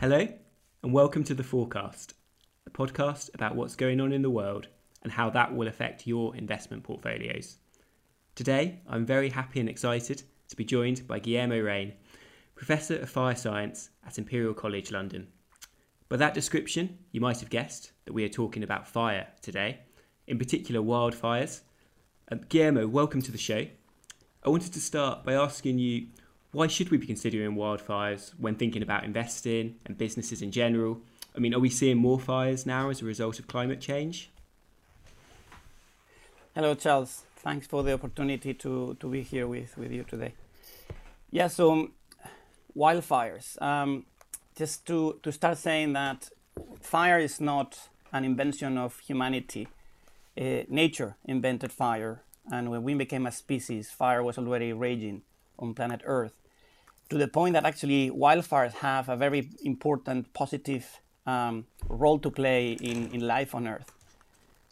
Hello, and welcome to The Forecast, a podcast about what's going on in the world and how that will affect your investment portfolios. Today, I'm very happy and excited to be joined by Guillermo Rein, Professor of Fire Science at Imperial College London. By that description, you might have guessed that we are talking about fire today, in particular wildfires. Um, Guillermo, welcome to the show. I wanted to start by asking you why should we be considering wildfires when thinking about investing and businesses in general? I mean, are we seeing more fires now as a result of climate change? Hello, Charles. Thanks for the opportunity to, to be here with, with you today. Yeah, so um, wildfires. Um, just to, to start saying that fire is not an invention of humanity. Uh, nature invented fire, and when we became a species, fire was already raging on planet Earth to the point that actually wildfires have a very important positive um, role to play in, in life on Earth.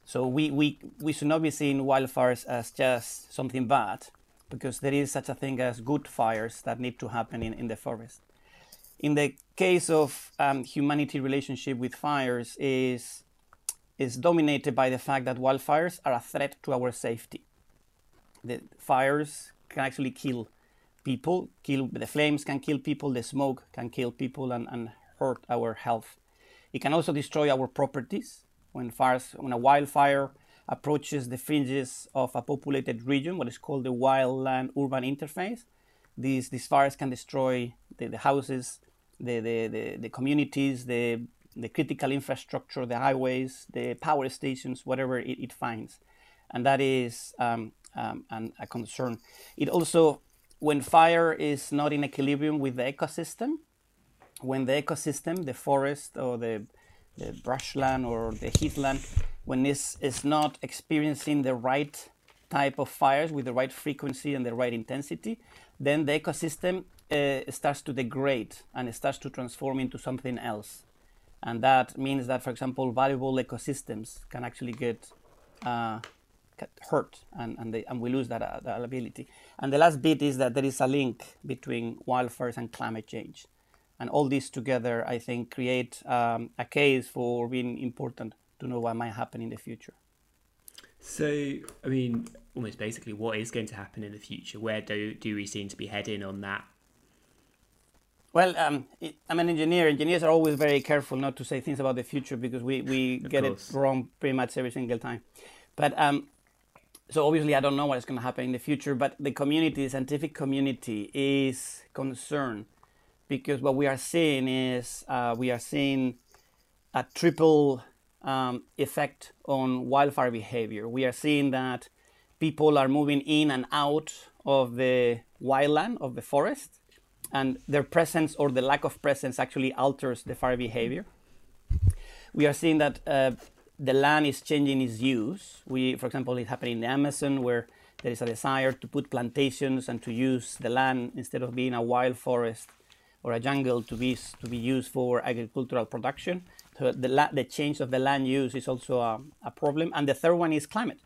So we, we, we should not be seeing wildfires as just something bad, because there is such a thing as good fires that need to happen in, in the forest. In the case of um, humanity relationship with fires is, is dominated by the fact that wildfires are a threat to our safety. The fires can actually kill people, kill the flames can kill people, the smoke can kill people and, and hurt our health. It can also destroy our properties. When fires, when a wildfire approaches the fringes of a populated region, what is called the wildland urban interface, these these fires can destroy the, the houses, the, the, the, the communities, the the critical infrastructure, the highways, the power stations, whatever it, it finds. And that is um, um, an, a concern. It also when fire is not in equilibrium with the ecosystem, when the ecosystem, the forest or the, the brushland or the heathland, when this is not experiencing the right type of fires with the right frequency and the right intensity, then the ecosystem uh, starts to degrade and it starts to transform into something else. And that means that, for example, valuable ecosystems can actually get uh, hurt and, and, they, and we lose that, uh, that ability. And the last bit is that there is a link between wildfires and climate change. And all these together, I think, create um, a case for being important to know what might happen in the future. So, I mean, almost basically, what is going to happen in the future? Where do, do we seem to be heading on that? Well, um, I'm an engineer. Engineers are always very careful not to say things about the future because we, we get course. it wrong pretty much every single time. But um, so obviously I don't know what is going to happen in the future, but the community, the scientific community, is concerned because what we are seeing is uh, we are seeing a triple um, effect on wildfire behavior. We are seeing that people are moving in and out of the wildland of the forest, and their presence or the lack of presence actually alters the fire behavior. We are seeing that uh, the land is changing its use. We, for example, it happened in the Amazon where there is a desire to put plantations and to use the land instead of being a wild forest or a jungle to be to be used for agricultural production. So the la- the change of the land use is also a, a problem. And the third one is climate.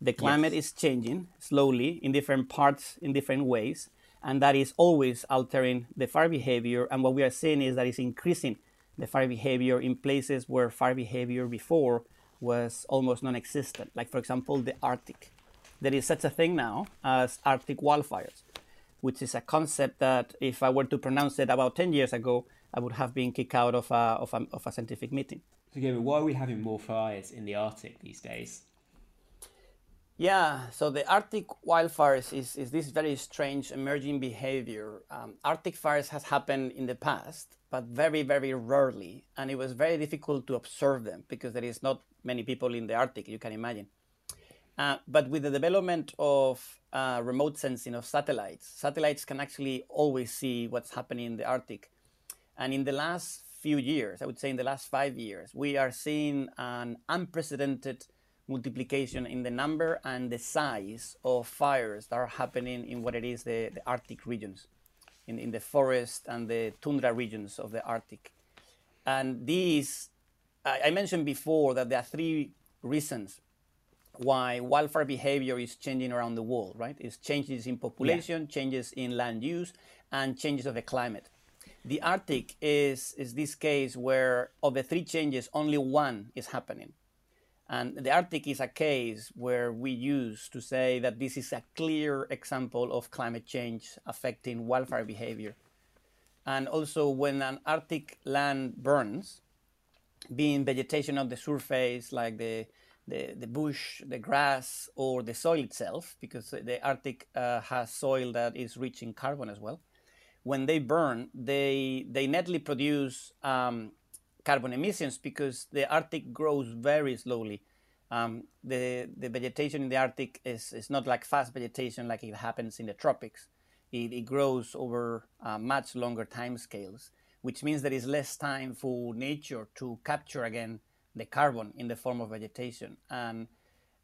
The climate yes. is changing slowly in different parts in different ways, and that is always altering the fire behavior. And what we are seeing is that it's increasing the fire behavior in places where fire behavior before was almost non-existent. Like for example, the Arctic. There is such a thing now as Arctic wildfires, which is a concept that if I were to pronounce it about 10 years ago, I would have been kicked out of a, of a, of a scientific meeting. So, Gavin, why are we having more fires in the Arctic these days? Yeah, so the Arctic wildfires is, is this very strange emerging behavior. Um, Arctic fires has happened in the past, but very, very rarely. And it was very difficult to observe them because there is not many people in the Arctic, you can imagine. Uh, but with the development of uh, remote sensing of satellites, satellites can actually always see what's happening in the Arctic. And in the last few years, I would say in the last five years, we are seeing an unprecedented multiplication in the number and the size of fires that are happening in what it is the, the Arctic regions, in, in the forest and the tundra regions of the Arctic. And these, I, I mentioned before that there are three reasons why wildfire behavior is changing around the world, right? It's changes in population, yeah. changes in land use, and changes of the climate. The Arctic is, is this case where of the three changes, only one is happening. And the Arctic is a case where we use to say that this is a clear example of climate change affecting wildfire behavior. And also, when an Arctic land burns, being vegetation on the surface, like the, the, the bush, the grass, or the soil itself, because the Arctic uh, has soil that is rich in carbon as well, when they burn, they, they netly produce um, carbon emissions because the Arctic grows very slowly. Um, the, the vegetation in the Arctic is, is not like fast vegetation like it happens in the tropics. It, it grows over uh, much longer time scales, which means there is less time for nature to capture again the carbon in the form of vegetation. And,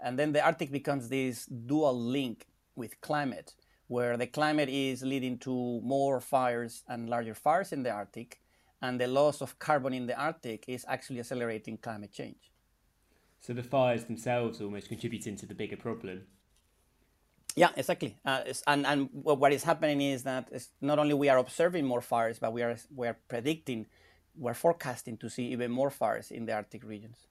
and then the Arctic becomes this dual link with climate, where the climate is leading to more fires and larger fires in the Arctic, and the loss of carbon in the Arctic is actually accelerating climate change. So the fires themselves almost contributing to the bigger problem. Yeah, exactly. Uh, and and what is happening is that not only we are observing more fires, but we are we are predicting, we're forecasting to see even more fires in the Arctic regions.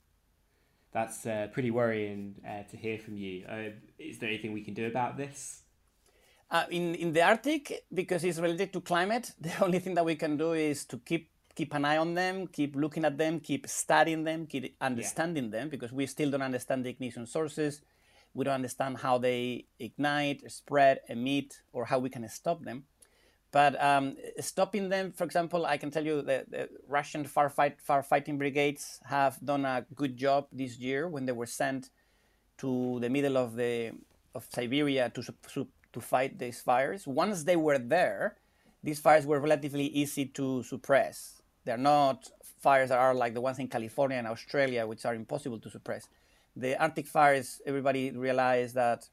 That's uh, pretty worrying uh, to hear from you. Uh, is there anything we can do about this? Uh, in in the Arctic, because it's related to climate, the only thing that we can do is to keep keep an eye on them, keep looking at them, keep studying them, keep understanding yeah. them, because we still don't understand the ignition sources. We don't understand how they ignite, spread, emit, or how we can stop them. But um, stopping them, for example, I can tell you that the Russian firefight, firefighting brigades have done a good job this year when they were sent to the middle of the of Siberia to to fight these fires. Once they were there, these fires were relatively easy to suppress they're not fires that are like the ones in California and Australia, which are impossible to suppress. The Arctic fires, everybody realized that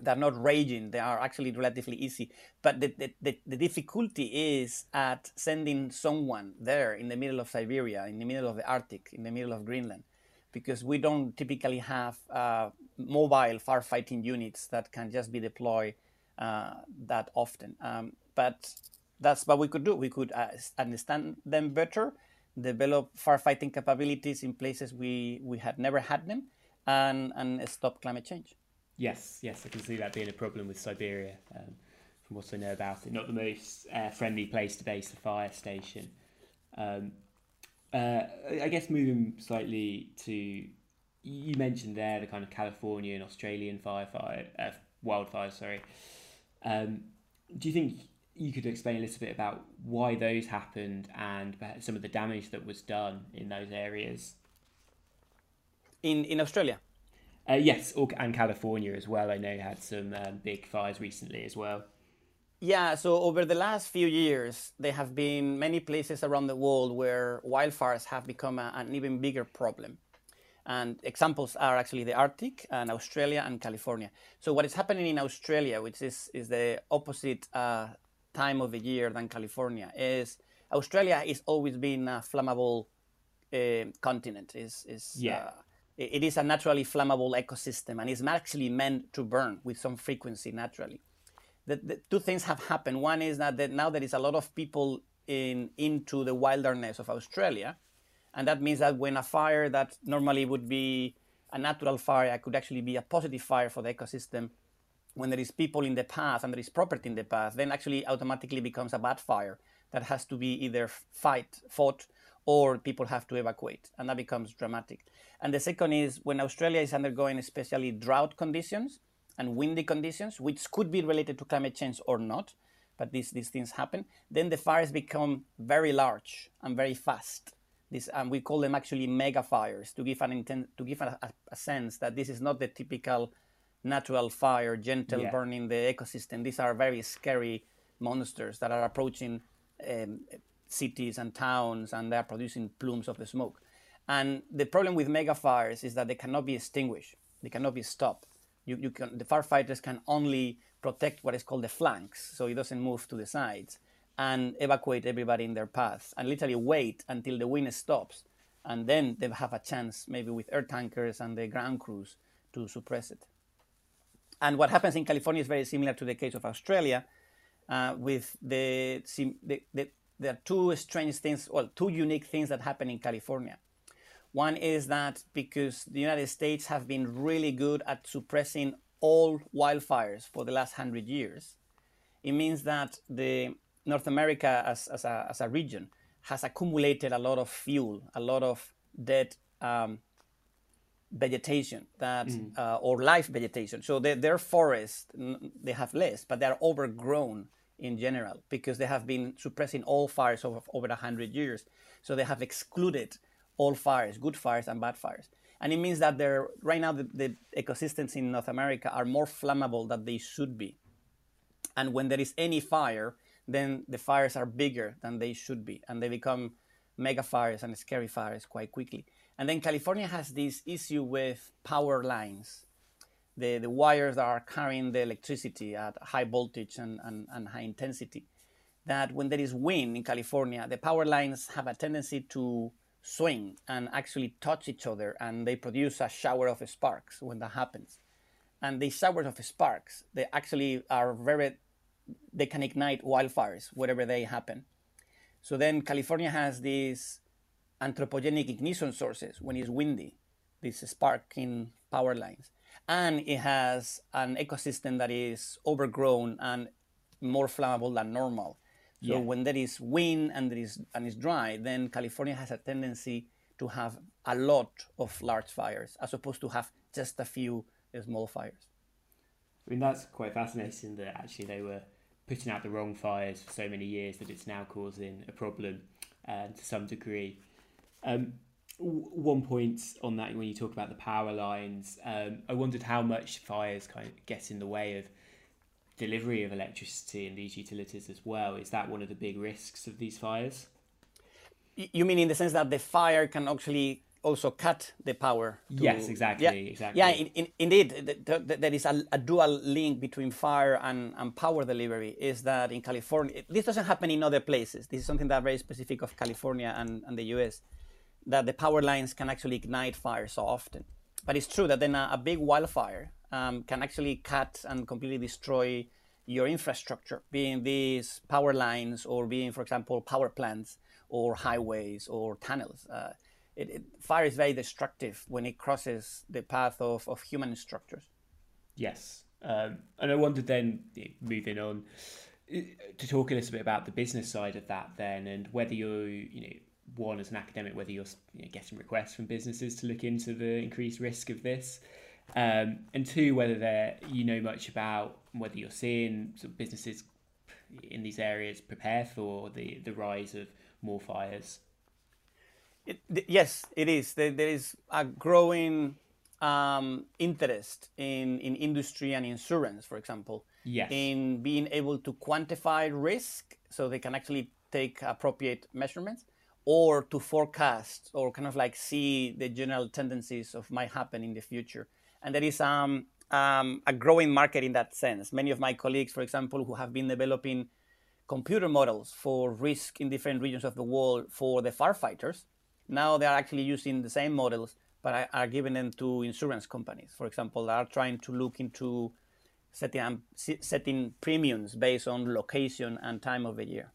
they're not raging. They are actually relatively easy. But the, the, the, difficulty is at sending someone there in the middle of Siberia, in the middle of the Arctic, in the middle of Greenland, because we don't typically have uh, mobile firefighting units that can just be deployed uh, that often. Um, but that's what we could do. We could uh, understand them better, develop firefighting capabilities in places we, we had never had them, and, and stop climate change. Yes, yes, I can see that being a problem with Siberia, um, from what I know about it. Not the most uh, friendly place to base a fire station. Um, uh, I guess moving slightly to, you mentioned there the kind of California and Australian firefight, uh, wildfires, sorry. Um, do you think you could explain a little bit about why those happened and some of the damage that was done in those areas. In in Australia. Uh, yes, and California as well. I know had some um, big fires recently as well. Yeah, so over the last few years, there have been many places around the world where wildfires have become a, an even bigger problem. And examples are actually the Arctic and Australia and California. So what is happening in Australia, which is, is the opposite uh, time of the year than California is Australia is always been a flammable uh, continent. Is is yeah. Uh, it is a naturally flammable ecosystem and is actually meant to burn with some frequency naturally. The, the two things have happened. One is that the, now there is a lot of people in into the wilderness of Australia, and that means that when a fire that normally would be a natural fire could actually be a positive fire for the ecosystem, when there is people in the path and there is property in the path, then actually automatically becomes a bad fire that has to be either fight, fought, or people have to evacuate, and that becomes dramatic. And the second is when Australia is undergoing especially drought conditions and windy conditions, which could be related to climate change or not, but these, these things happen, then the fires become very large and very fast. This, and we call them actually mega fires to give an intent, to give a, a, a sense that this is not the typical natural fire, gentle yeah. burning the ecosystem. These are very scary monsters that are approaching um, cities and towns and they are producing plumes of the smoke. And the problem with mega fires is that they cannot be extinguished, they cannot be stopped. You, you can, the firefighters can only protect what is called the flanks, so it doesn't move to the sides, and evacuate everybody in their path, and literally wait until the wind stops, and then they have a chance, maybe with air tankers and the ground crews, to suppress it. And what happens in California is very similar to the case of Australia, uh, with the, the, the, there are two strange things, well, two unique things that happen in California. One is that because the United States have been really good at suppressing all wildfires for the last hundred years, it means that the North America as, as, a, as a region has accumulated a lot of fuel, a lot of dead um, vegetation that mm. uh, or live vegetation. So they, their forests they have less, but they are overgrown in general because they have been suppressing all fires over over a hundred years. So they have excluded all fires, good fires and bad fires. And it means that they're right now the, the ecosystems in North America are more flammable than they should be. And when there is any fire, then the fires are bigger than they should be, and they become mega fires and scary fires quite quickly. And then California has this issue with power lines, the, the wires that are carrying the electricity at high voltage and, and, and high intensity. That when there is wind in California, the power lines have a tendency to swing and actually touch each other, and they produce a shower of sparks when that happens. And these showers of sparks, they actually are very they can ignite wildfires wherever they happen. So then California has these anthropogenic ignition sources when it's windy, these sparking power lines. And it has an ecosystem that is overgrown and more flammable than normal. So yeah. when there is wind and there is and it's dry, then California has a tendency to have a lot of large fires as opposed to have just a few small fires. I mean that's quite fascinating that actually they were putting out the wrong fires for so many years that it's now causing a problem uh, to some degree. Um, one point on that when you talk about the power lines, um, I wondered how much fires kind of get in the way of delivery of electricity in these utilities as well. Is that one of the big risks of these fires? You mean in the sense that the fire can actually also cut the power. To, yes, exactly, yeah, exactly. Yeah, in, in, indeed, there is a, a, dual link between fire and, and power delivery. Is that in California? This doesn't happen in other places. This is something that very specific of California and, and the U.S. That the power lines can actually ignite fire so often. But it's true that then a, a big wildfire um, can actually cut and completely destroy your infrastructure, being these power lines or being, for example, power plants or highways or tunnels. Uh, it, it, fire is very destructive when it crosses the path of, of human structures. Yes. Um, and I wondered then, moving on, to talk a little bit about the business side of that then and whether you're, you know, one as an academic, whether you're you know, getting requests from businesses to look into the increased risk of this. Um, and two, whether they you know much about whether you're seeing sort of businesses in these areas prepare for the, the rise of more fires. It, yes, it is. There, there is a growing um, interest in, in industry and insurance, for example, yes. in being able to quantify risk so they can actually take appropriate measurements or to forecast or kind of like see the general tendencies of might happen in the future. And there is um, um, a growing market in that sense. Many of my colleagues, for example, who have been developing computer models for risk in different regions of the world for the firefighters, now they are actually using the same models, but are giving them to insurance companies. For example, are trying to look into setting setting premiums based on location and time of the year.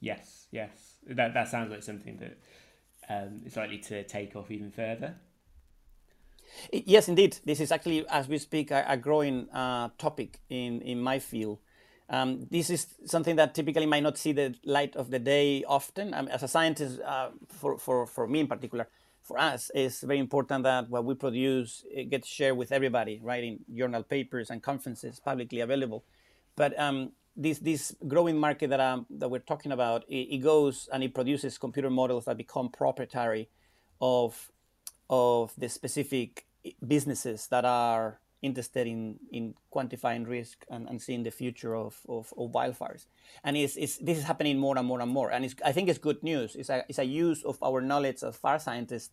Yes, yes, that that sounds like something that um, is likely to take off even further. Yes, indeed. This is actually, as we speak, a, a growing uh, topic in, in my field. Um, this is something that typically might not see the light of the day often. Um, as a scientist, uh, for, for, for me in particular, for us, it's very important that what we produce gets shared with everybody, in journal papers and conferences publicly available. But um, this this growing market that um, that we're talking about, it, it, goes and it produces computer models that become proprietary of of the specific businesses that are interested in, in quantifying risk and, and seeing the future of, of, of wildfires. And it's, it's, this is happening more and more and more. And I think it's good news. It's a, it's a use of our knowledge as fire scientists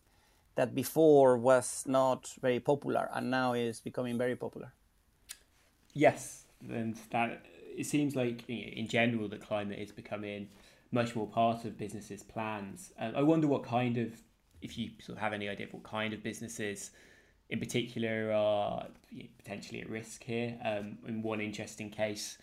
that before was not very popular and now is becoming very popular. Yes, and that it seems like in general the climate is becoming much more part of businesses' plans. Uh, I wonder what kind of, if you sort of have any idea of what kind of businesses in particular are potentially at risk here. Um, in one interesting case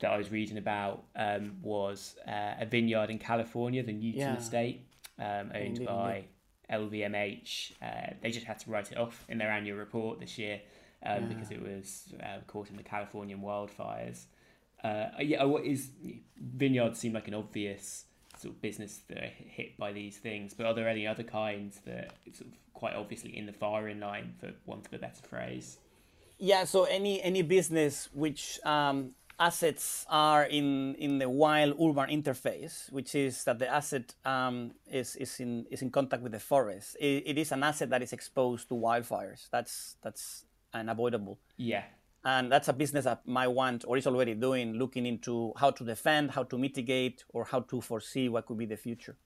that I was reading about um, was uh, a vineyard in California, the Newton Yeah. Estate, um, owned Indeed, by LVMH. Uh, they just had to write it off in their annual report this year um, because it was uh, caught in the Californian wildfires. Uh, yeah, what is vineyards seem like an obvious sort of business that are hit by these things, but are there any other kinds that sort of quite obviously in the firing line, for want of a better phrase? Yeah, so any any business which um, assets are in in the wild urban interface, which is that the asset um, is is in is in contact with the forest. It, it is an asset that is exposed to wildfires. That's that's unavoidable, Yeah, and that's a business that might want or is already doing, looking into how to defend, how to mitigate, or how to foresee what could be the future.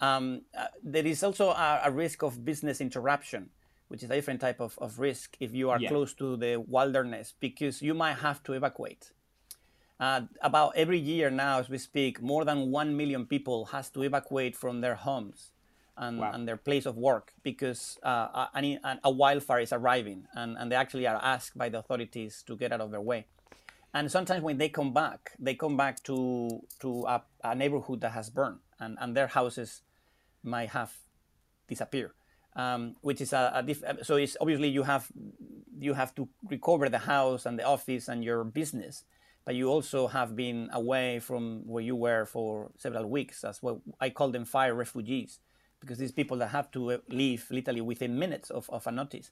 Um, uh, there is also a, a risk of business interruption, which is a different type of, of risk if you are Yeah. close to the wilderness, because you might have to evacuate. Uh, about every year now, as we speak, more than 1 million people has to evacuate from their homes and, Wow. and their place of work because uh, a, a wildfire is arriving and, and they actually are asked by the authorities to get out of their way. And sometimes when they come back, they come back to, to a, a neighborhood that has burned and, and their houses might have disappeared. Um, which is a, a diff- so it's obviously you have you have to recover the house and the office and your business, but you also have been away from where you were for several weeks. That's what I call them fire refugees, because these people that have to uh, leave literally within minutes of, of a notice,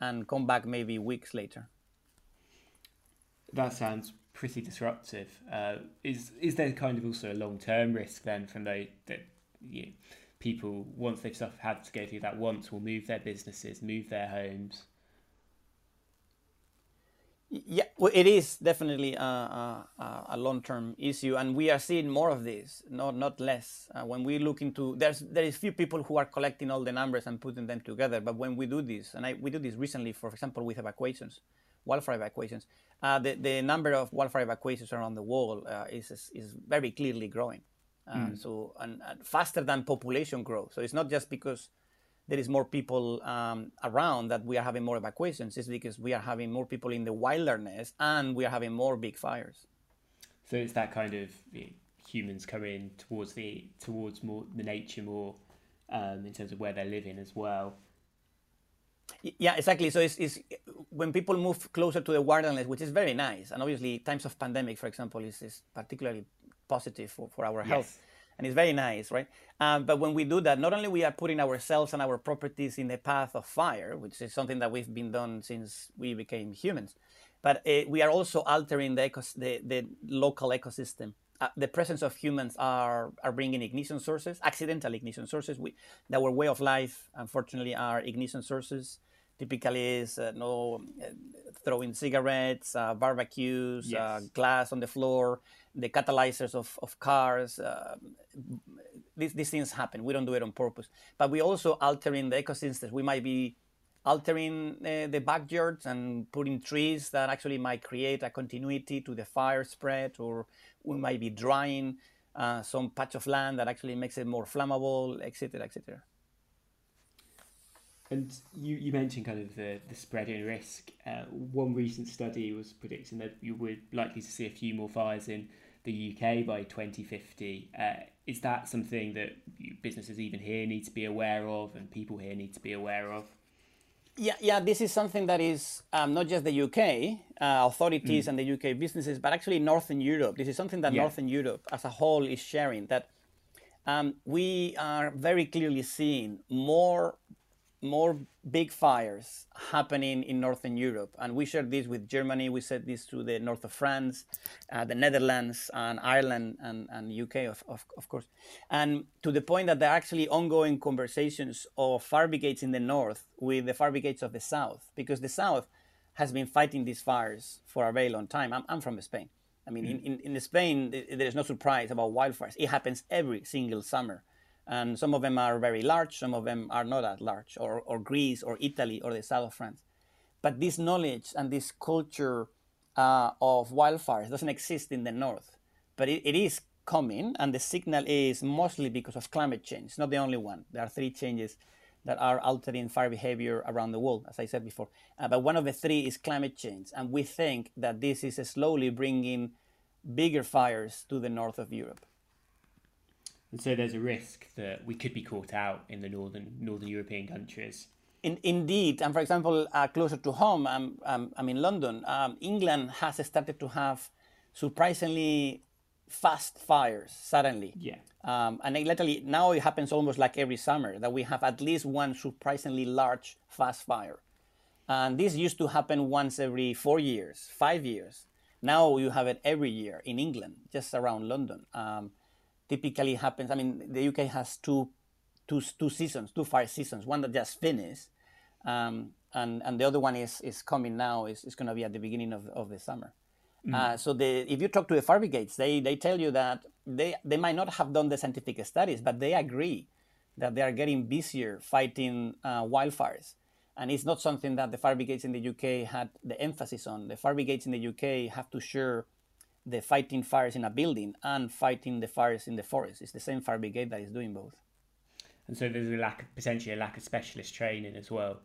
and come back maybe weeks later. that sounds pretty disruptive. Uh, is is there kind of also a long term risk then from those that you know, people once they've had to go through that once will move their businesses, move their homes? Yeah, well, it is definitely a, a, a- long-term issue, and we are seeing more of this, not not less. Uh, when we look into, there's there is few people who are collecting all the numbers and putting them together. But when we do this, and I, we do this recently, for example, with evacuations, wildfire evacuations, uh, the the number of wildfire evacuations around the world uh, is, is is very clearly growing. Uh, So and, and faster than population growth. So it's not just because there is more people um, around that we are having more evacuations. It's because we are having more people in the wilderness and we are having more big fires. So it's that kind of you know, humans coming towards the towards more the nature more um, in terms of where they're living as well. Yeah, exactly. So it's, it's when people move closer to the wilderness, which is very nice, and obviously times of pandemic, for example, is, is particularly positive for, for our health, and it's very nice, right? Um, but when we do that, not only we are putting ourselves and our properties in the path of fire, which is something that we've been done since we became humans, but uh, we are also altering the, ecos- the, the local ecosystem. Uh, the presence of humans are, are bringing ignition sources, accidental ignition sources. We, our way of life, unfortunately, are ignition sources. Typically, is uh, no uh, throwing cigarettes, uh, barbecues, uh, Yes. glass on the floor, the catalyzers of, of cars. Uh, these, these things happen. We don't do it on purpose. But we also altering the ecosystems. We might be altering uh, the backyards and putting trees that actually might create a continuity to the fire spread, or we might be drying uh, some patch of land that actually makes it more flammable, etc., etc. And you, you mentioned kind of the, the spreading risk. Uh, one recent study was predicting that you were likely to see a few more fires in the UK by 2050. Uh, is that something that businesses even here need to be aware of and people here need to be aware of? Yeah, yeah. This is something that is um, not just the UK uh, authorities and the UK businesses, but actually Northern Europe. This is something that Yeah. Northern Europe as a whole is sharing. That um, we are very clearly seeing more more big fires happening in Northern Europe. And we shared this with Germany, we said this to the north of France, uh, the Netherlands, and Ireland, and, and UK, of, of, of course. And to the point that there are actually ongoing conversations of fire brigades in the north with the fire brigades of the south, because the south has been fighting these fires for a very long time. I'm, I'm from Spain. I mean, in, in, in Spain, there's no surprise about wildfires. It happens every single summer and some of them are very large, some of them are not that large, or, or Greece, or Italy, or the south of France. But this knowledge and this culture uh, of wildfires doesn't exist in the north, but it, it is coming, and the signal is mostly because of climate change. It's not the only one. There are three changes that are altering fire behavior around the world, as I said before. Uh, but one of the three is climate change, and we think that this is slowly bringing bigger fires to the north of Europe. And so there's a risk that we could be caught out in the northern northern European countries. In, indeed, and for example, uh, closer to home, um, um, I'm in London. Um, England has started to have surprisingly fast fires suddenly. Yeah. Um, and it literally now it happens almost like every summer that we have at least one surprisingly large fast fire. And this used to happen once every four years, five years. Now you have it every year in England, just around London. Um, typically happens. I mean, the UK has two, two, two seasons, two fire seasons. One that just finished, um, and and the other one is is coming now. is is going to be at the beginning of of the summer. Mm. Uh, so the if you talk to the fire brigades, they they tell you that they they might not have done the scientific studies, but they agree that they are getting busier fighting uh, wildfires. And it's not something that the fire brigades in the UK had the emphasis on. The fire brigades in the UK have to share the fighting fires in a building and fighting the fires in the forest. It's the same fire brigade that is doing both. And so there's a lack, potentially a lack of specialist training as well.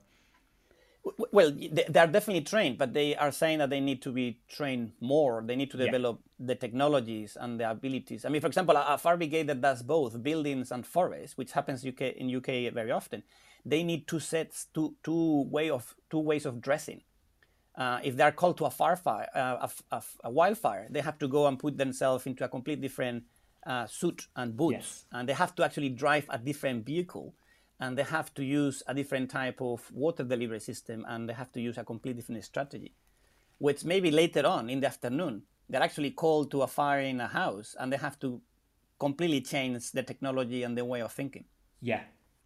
Well, they are definitely trained, but they are saying that they need to be trained more. They need to develop yeah. the technologies and the abilities. I mean, for example, a fire brigade that does both buildings and forests, which happens UK in UK very often, they need two sets, two two way of two ways of dressing uh, if they're called to a fire fire, uh, a, a, a, wildfire, they have to go and put themselves into a completely different uh, suit and boots, yes. and they have to actually drive a different vehicle, and they have to use a different type of water delivery system, and they have to use a completely different strategy. Which maybe later on in the afternoon, they're actually called to a fire in a house, and they have to completely change the technology and the way of thinking. Yeah,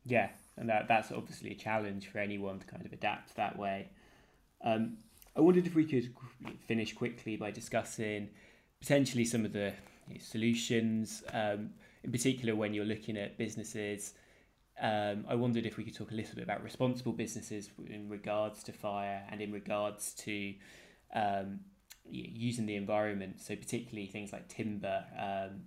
yeah, and that that's obviously a challenge for anyone to kind of adapt that way. Um, I wondered if we could finish quickly by discussing potentially some of the solutions, um, in particular when you're looking at businesses. Um, I wondered if we could talk a little bit about responsible businesses in regards to fire and in regards to um, using the environment. So, particularly things like timber. Um,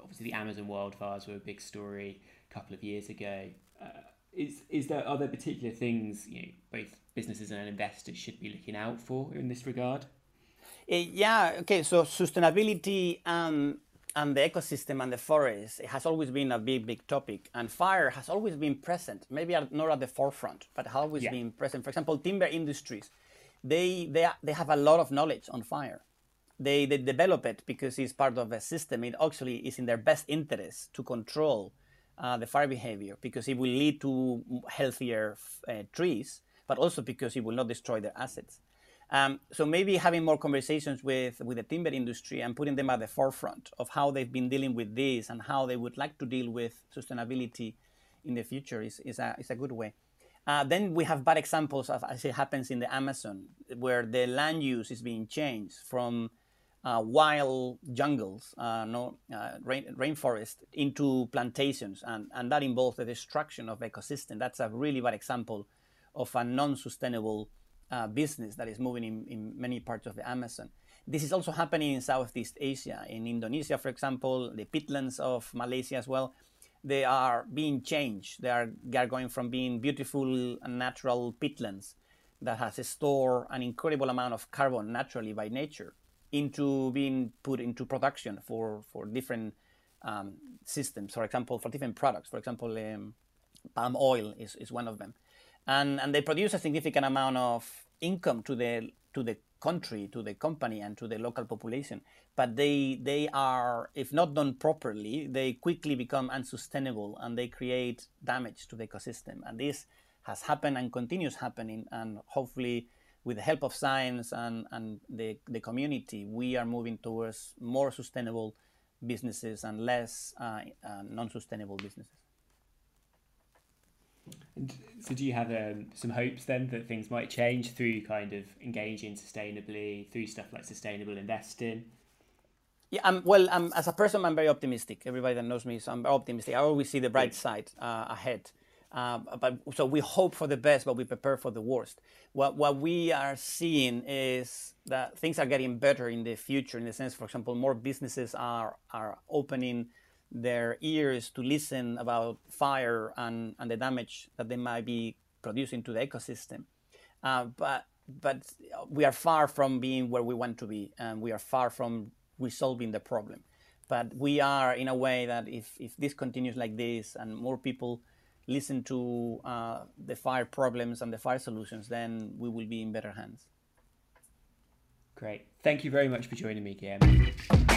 obviously, the Amazon wildfires were a big story a couple of years ago. Uh, is is there are there particular things you know, both businesses and investors should be looking out for in this regard? Uh, yeah. Okay. So sustainability and and the ecosystem and the forest has always been a big big topic, and fire has always been present. Maybe not at the forefront, but has always yeah. been present. For example, timber industries, they they they have a lot of knowledge on fire. They, they develop it because it's part of a system. It actually is in their best interest to control uh, the fire behavior because it will lead to healthier uh, trees, but also because it will not destroy their assets. Um, so maybe having more conversations with, with the timber industry and putting them at the forefront of how they've been dealing with this and how they would like to deal with sustainability in the future is, is, a, is a good way. Uh, then we have bad examples of as it happens in the Amazon, where the land use is being changed from uh, wild jungles, uh, no, uh, rain, rainforest into plantations, and, and that involves the destruction of ecosystem. That's a really bad example of a non-sustainable uh, business that is moving in, in many parts of the Amazon. This is also happening in Southeast Asia, in Indonesia, for example, the peatlands of Malaysia as well. They are being changed. They are, they are going from being beautiful and natural peatlands that has stored an incredible amount of carbon naturally by nature into being put into production for for different um, systems. For example, for different products. For example, um, palm oil is, is one of them, and and they produce a significant amount of income to the to the country, to the company, and to the local population. But they they are, if not done properly, they quickly become unsustainable and they create damage to the ecosystem. And this has happened and continues happening, and hopefully with the help of science and, and the, the community, we are moving towards more sustainable businesses and less uh, uh, non-sustainable businesses. And so, do you have um, some hopes then that things might change through kind of engaging sustainably through stuff like sustainable investing? Yeah, um, well, um, as a person, I'm very optimistic. Everybody that knows me, so I'm optimistic. I always see the bright side uh, ahead. Uh, but so we hope for the best, but we prepare for the worst. What what we are seeing is that things are getting better in the future. In the sense, for example, more businesses are are opening their ears to listen about fire and, and the damage that they might be producing to the ecosystem. Uh, but but we are far from being where we want to be, and we are far from resolving the problem. But we are in a way that if, if this continues like this and more people listen to uh, the fire problems and the fire solutions, then we will be in better hands. Great. Thank you very much for joining me, Guillermo.